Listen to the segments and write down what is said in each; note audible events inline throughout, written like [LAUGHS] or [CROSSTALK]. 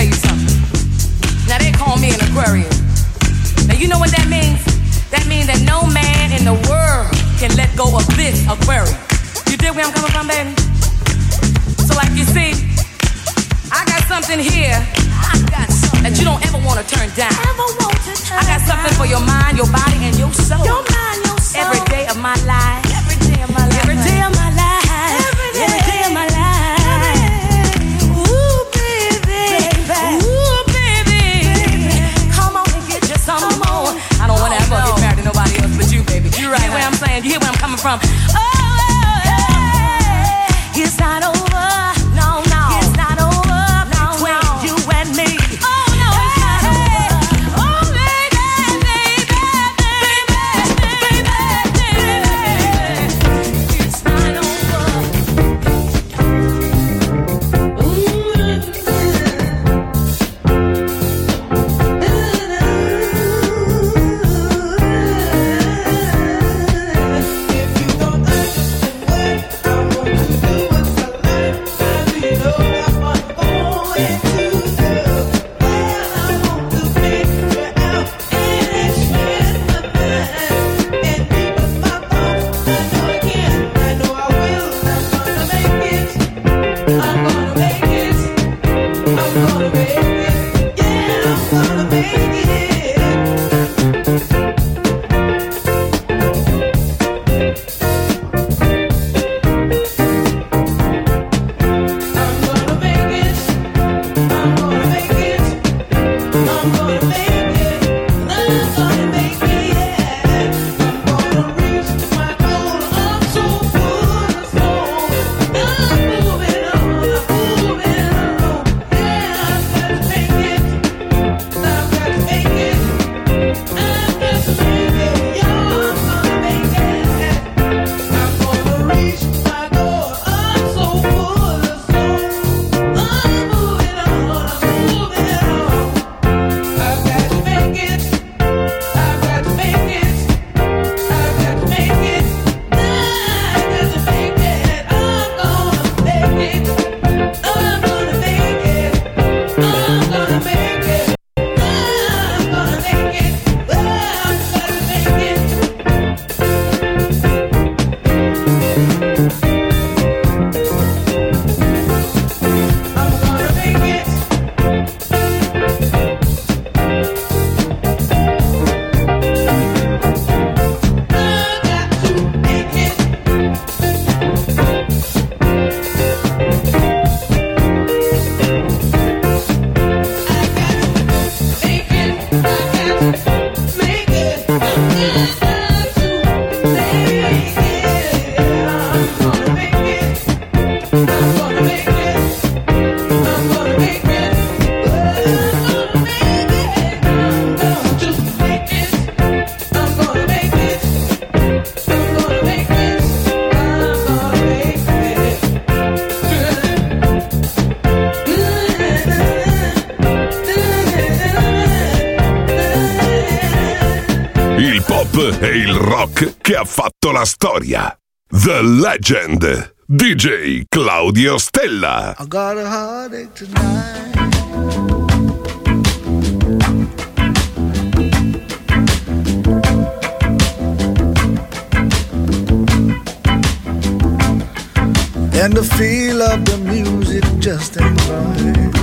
tell you something. Now they call me an Aquarius. Now you know what that means? That means that no man in the world can let go of this Aquarius. You dig where I'm coming from, baby? So like you see, I got something here. I got something that you don't ever want to turn down. Ever want to turn I got something down. for your mind, your body, and your soul. Your mind, your soul. Every day of my life. hear where I'm coming from. Oh, oh, oh yes, I oh. it's not. It's la storia. The Legend. DJ Claudio Stella. I got a heartache tonight. And the feel of the music just ain't right.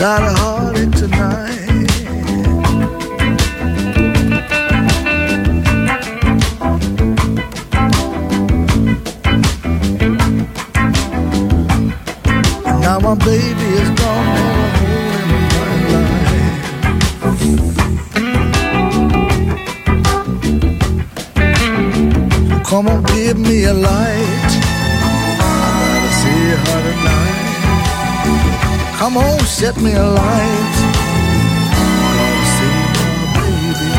Got a heartache tonight. And now my baby is gone. Come on, give me a light. Come on, set me a light. Gotta see my baby.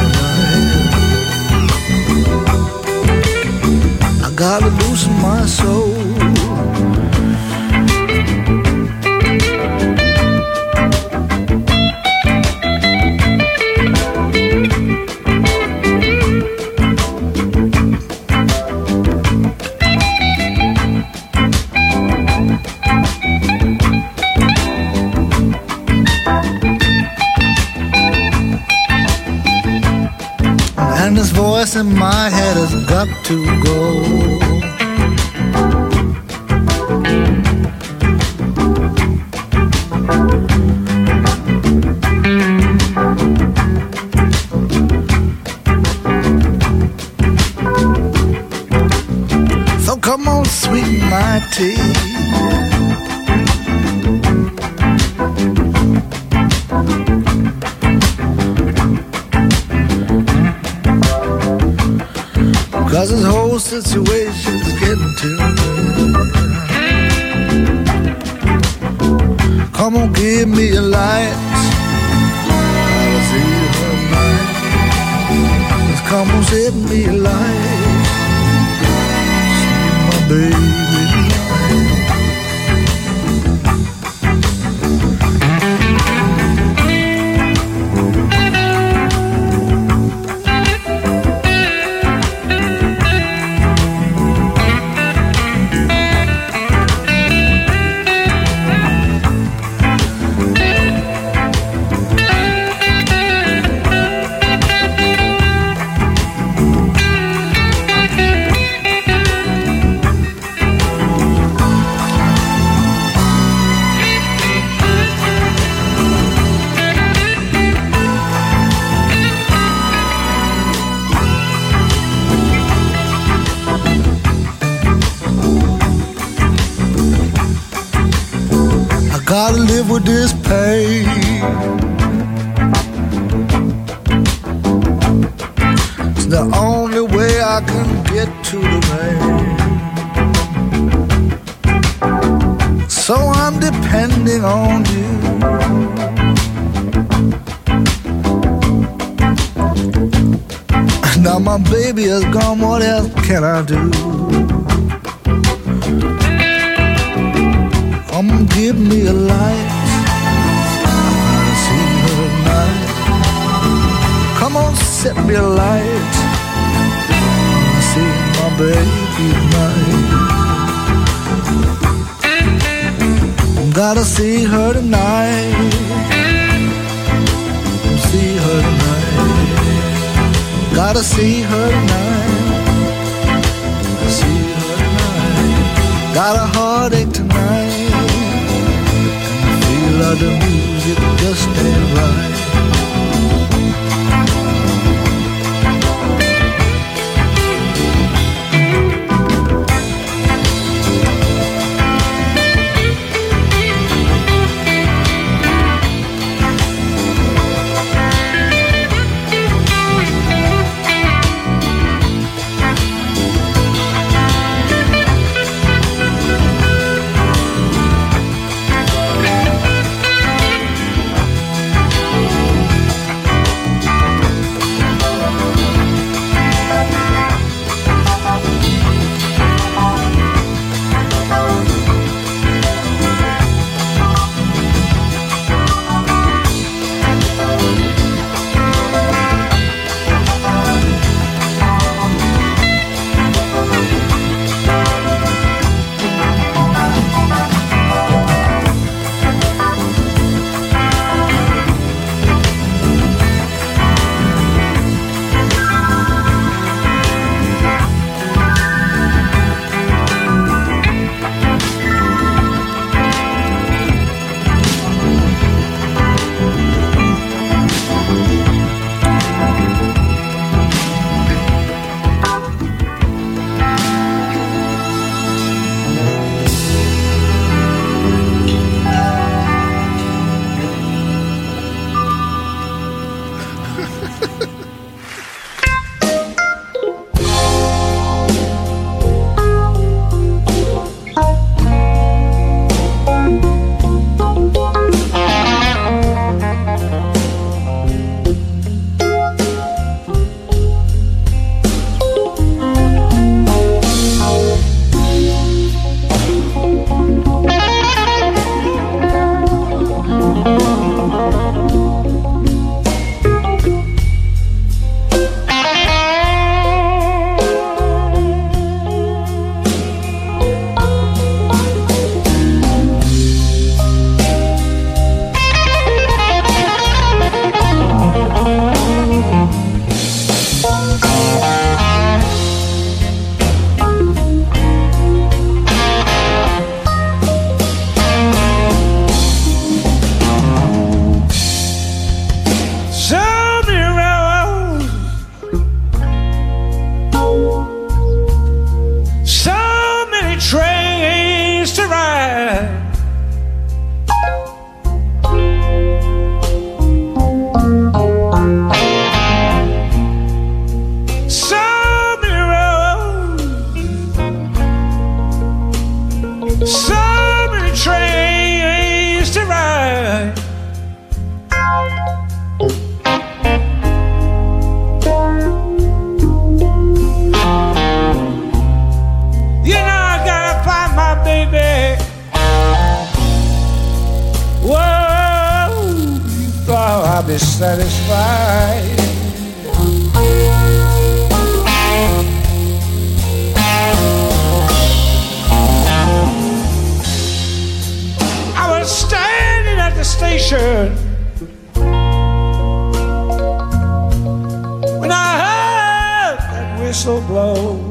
I gotta loosen my soul. Got to go. So come on, sweet my tea. Situation's getting to me. Come on, give me a light. I'll see her night. Just come on, set me set me a light. I see my baby tonight. Gotta see her tonight. See her tonight. Gotta see her tonight. See her tonight. Got a heartache tonight. And the feel of the music just ain't right. Be satisfied. I was standing at the station when I heard that whistle blow.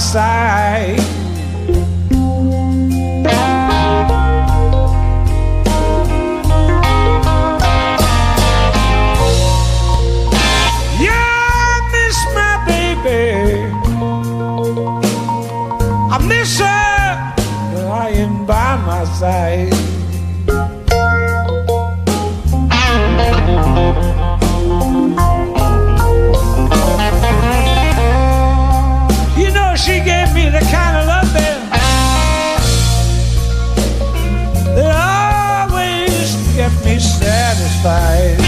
side. satisfied.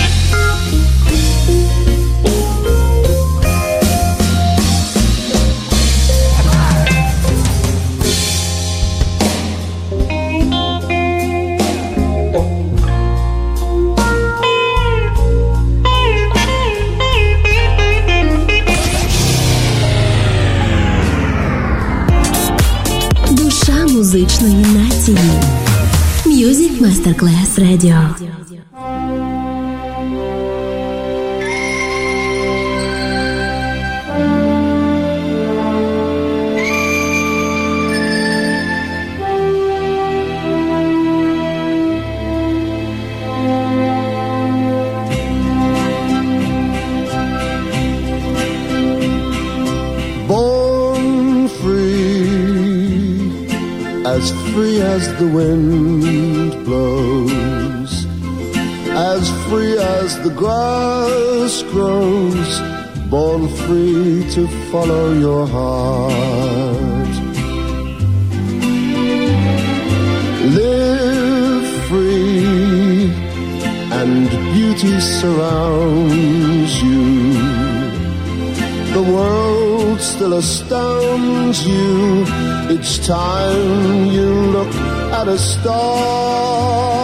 Душа музичної нації. Music Masterclass Radio. as the wind blows, as free as the grass grows, born free to follow your heart. Live free, and beauty surrounds you. The world still astounds you It's time you look not a star.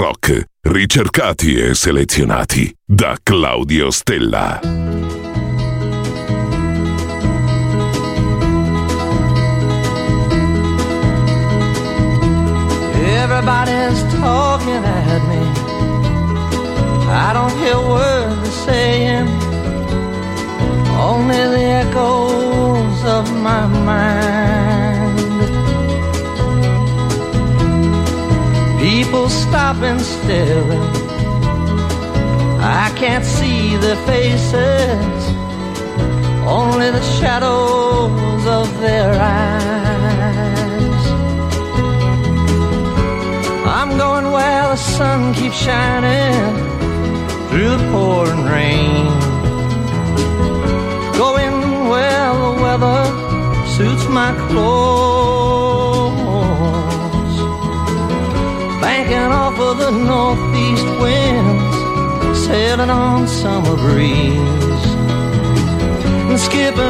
Rock, ricercati e selezionati da Claudio Stella. Everybody's talking at me. I don't hear words they're saying, only the echoes of my mind. People stopping still. I can't see their faces, only the shadows of their eyes. I'm going where the sun keeps shining through the pouring rain. Going where the weather suits my clothes. Off of the northeast winds, sailing on summer breeze. And skipping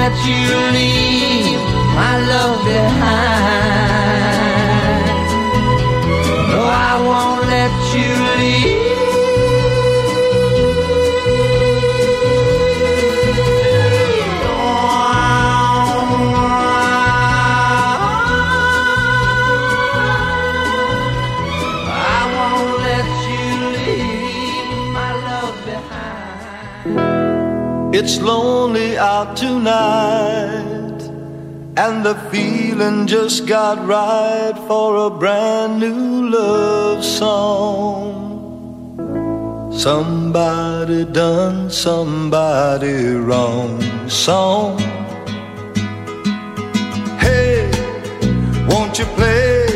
Let you leave my love behind. It's lonely out tonight, and the feeling just got right for a brand new love song. Somebody done somebody wrong song. Hey, won't you play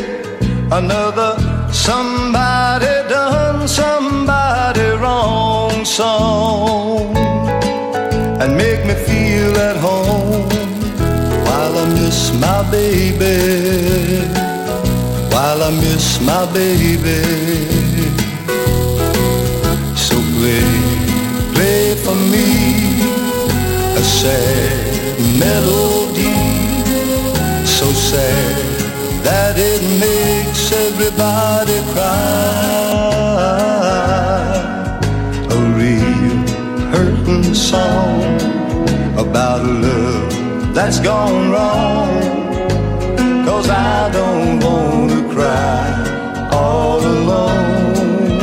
another somebody done somebody wrong song feel at home while I miss my baby. While I miss my baby. So play play for me a sad melody. So sad that it makes everybody cry. A real hurting song about love that's gone wrong. Cause I don't wanna cry all alone.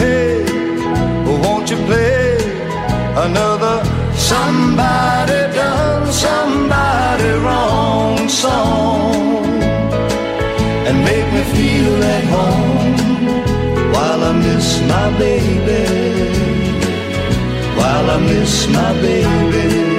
Hey, won't you play another somebody done somebody wrong song and make me feel at home while I miss my baby? I miss my baby.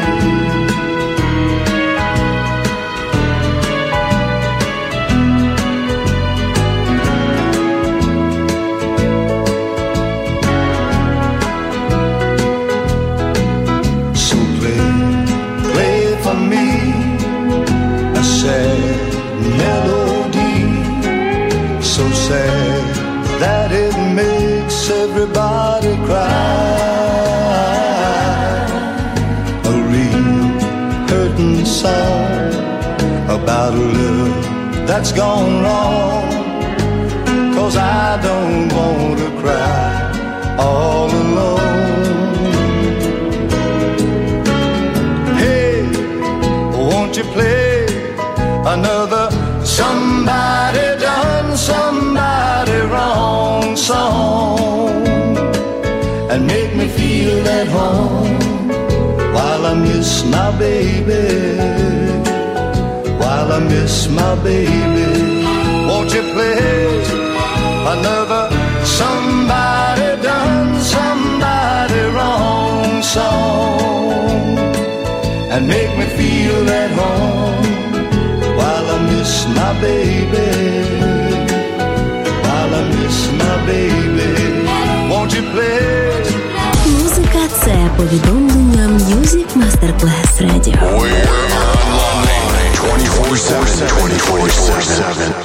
written song about a love that's gone wrong. Cause I don't want to cry all alone. Hey, won't you play another somebody done somebody wrong song and make me feel at home? While I miss my baby. While I miss my baby. Won't you please Another somebody done somebody wrong song? And make me feel at home. While I miss my baby. While I miss my baby. Won't you please Це повідомлення Music Masterclass Radio. We're online 24-7, 24-7.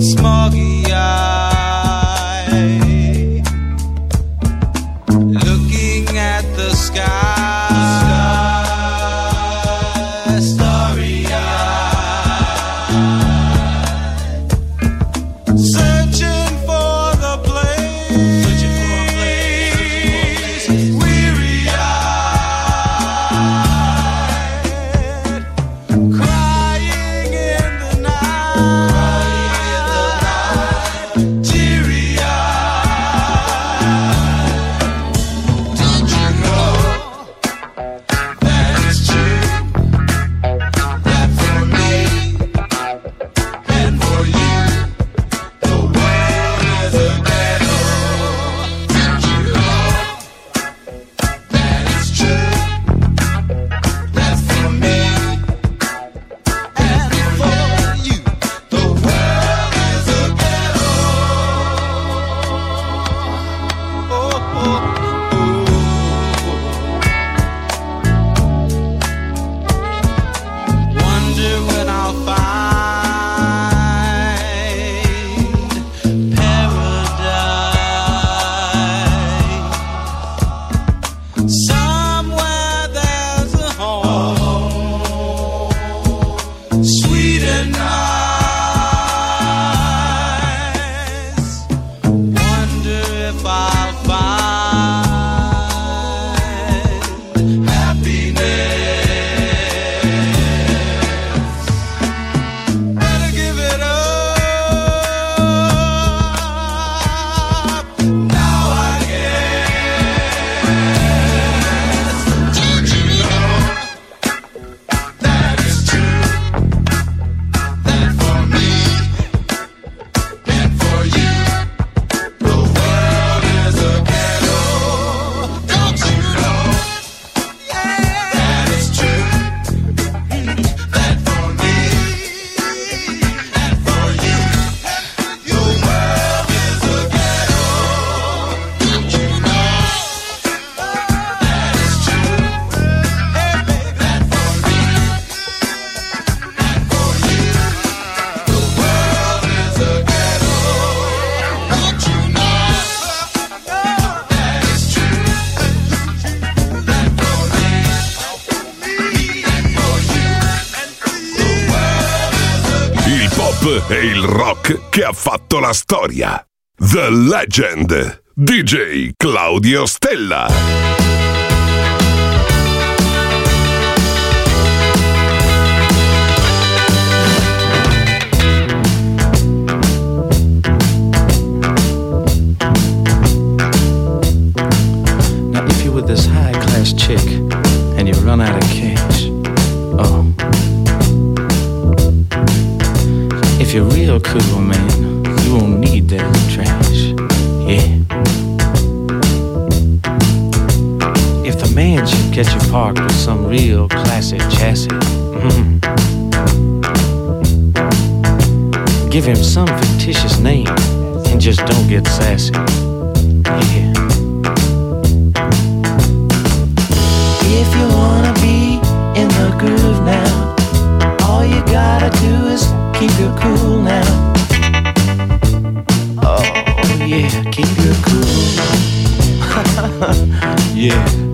small ha fatto la storia. The Legend. DJ Claudio Stella. this high class chick and you run out of cash. Oh. If you're real cool, man. classic chassis. Mm-hmm. Give him some fictitious name and just don't get sassy. Yeah. If you wanna be in the groove now, all you gotta do is keep your cool now. Oh yeah, keep your cool. [LAUGHS] yeah.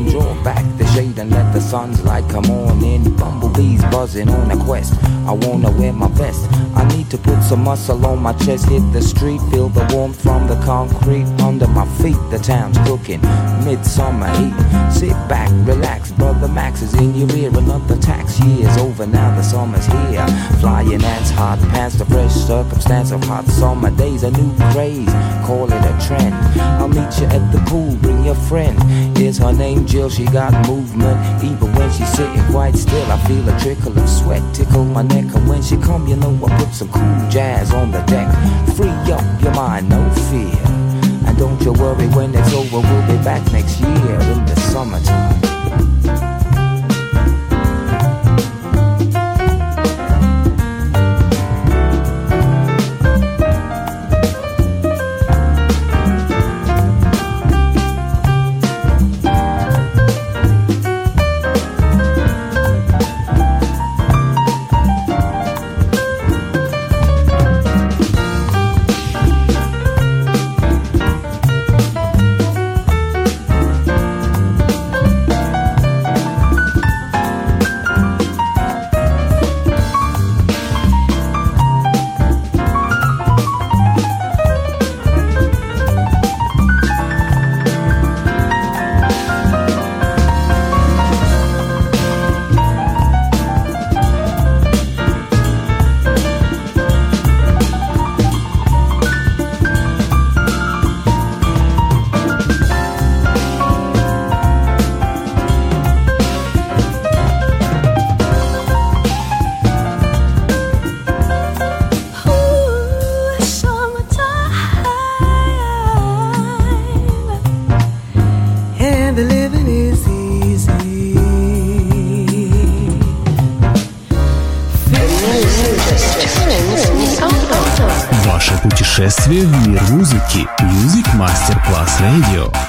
and draw back the and let the sun's light come on in. Bumblebees buzzing on a quest. I wanna wear my vest. I need to put some muscle on my chest. Hit the street, feel the warmth from the concrete under my feet. The town's cooking, midsummer heat. Sit back, relax, brother Max is in your ear. Another tax year's over now, the summer's here. Flying ants, hot pants, the fresh circumstance of hot summer days. A new craze, call it a trend. I'll meet you at the pool, bring your friend. Is her name Jill? She got moved movement, even when she's sitting quite still. I feel a trickle of sweat tickle my neck, and when she come, you know I put some cool jazz on the deck. Free up your mind, no fear. And don't you worry when it's over, we'll be back next year in the summertime. Ваше путешествие в мир музыки. Music Masterclass Radio.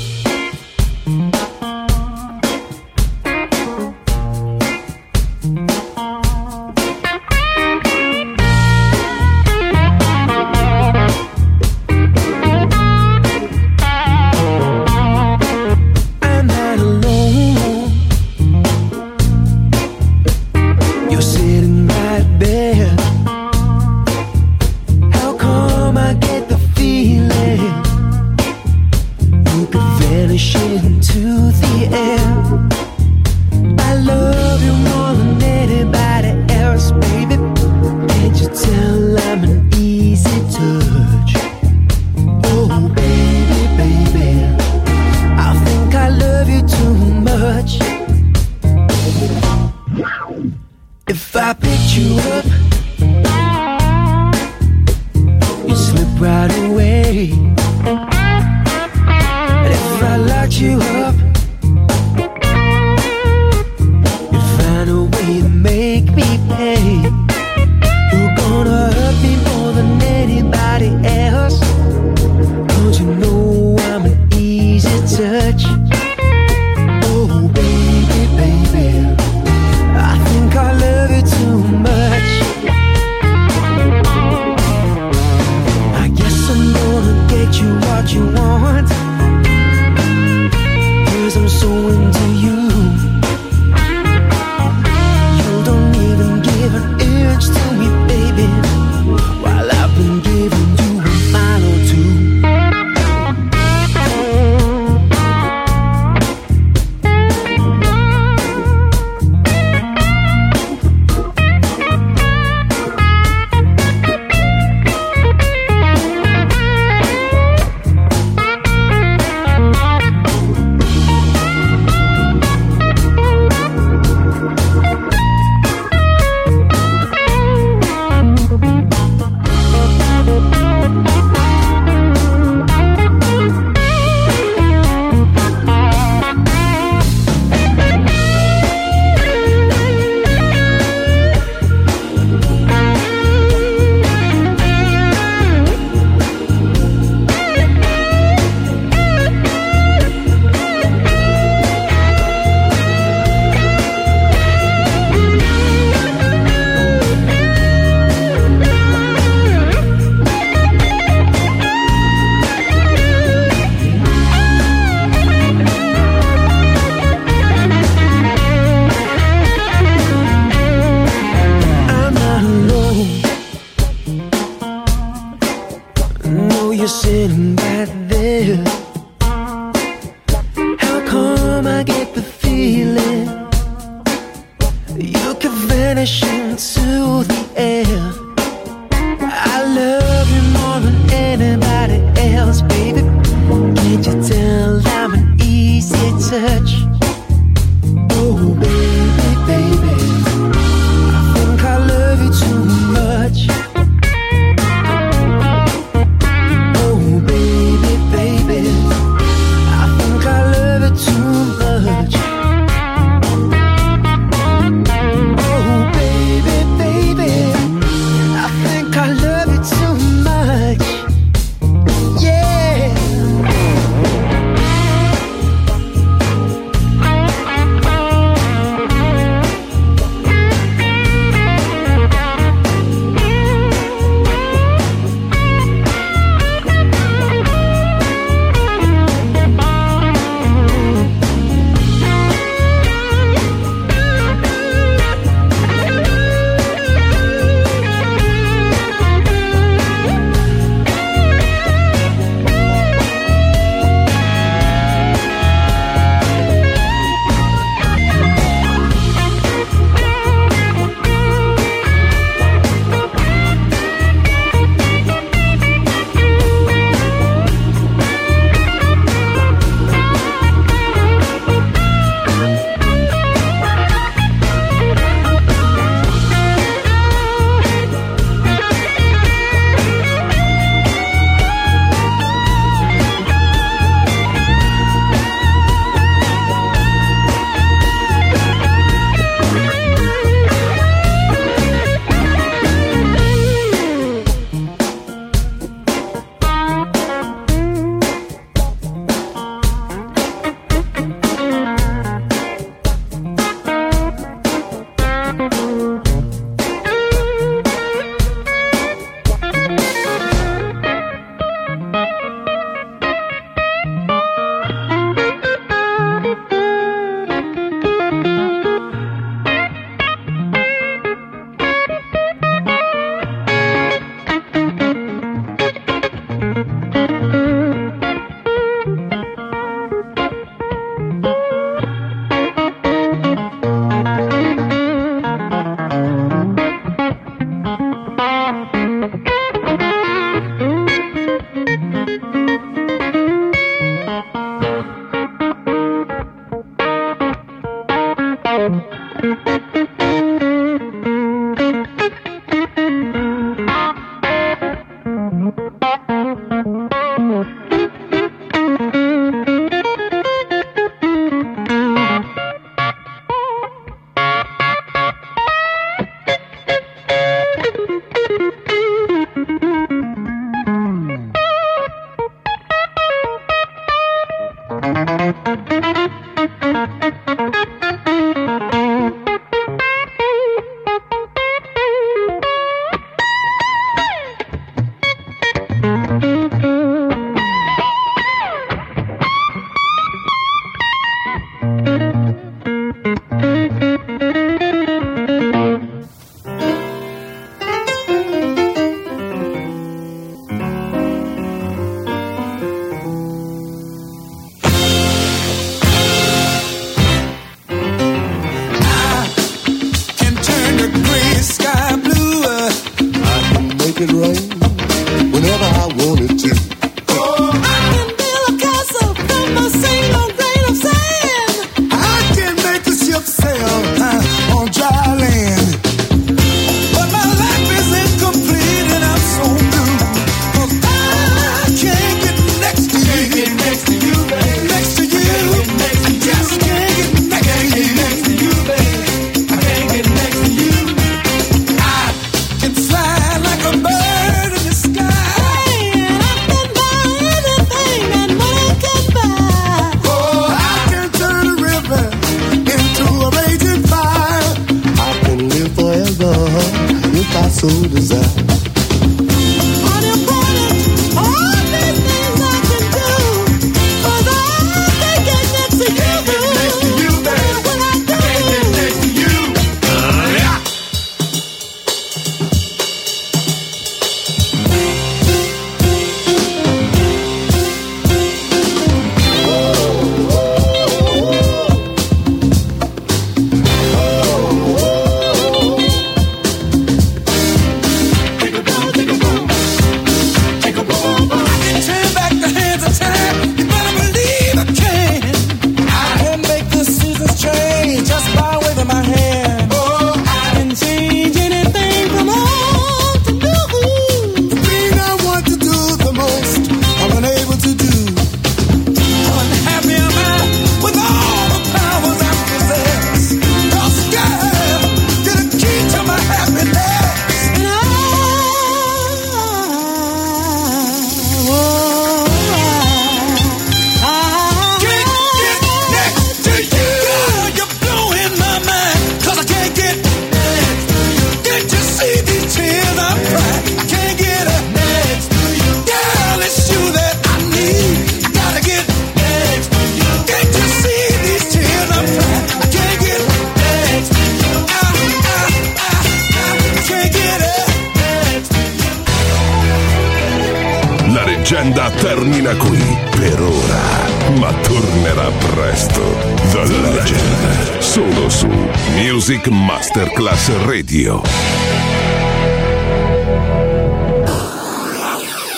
If I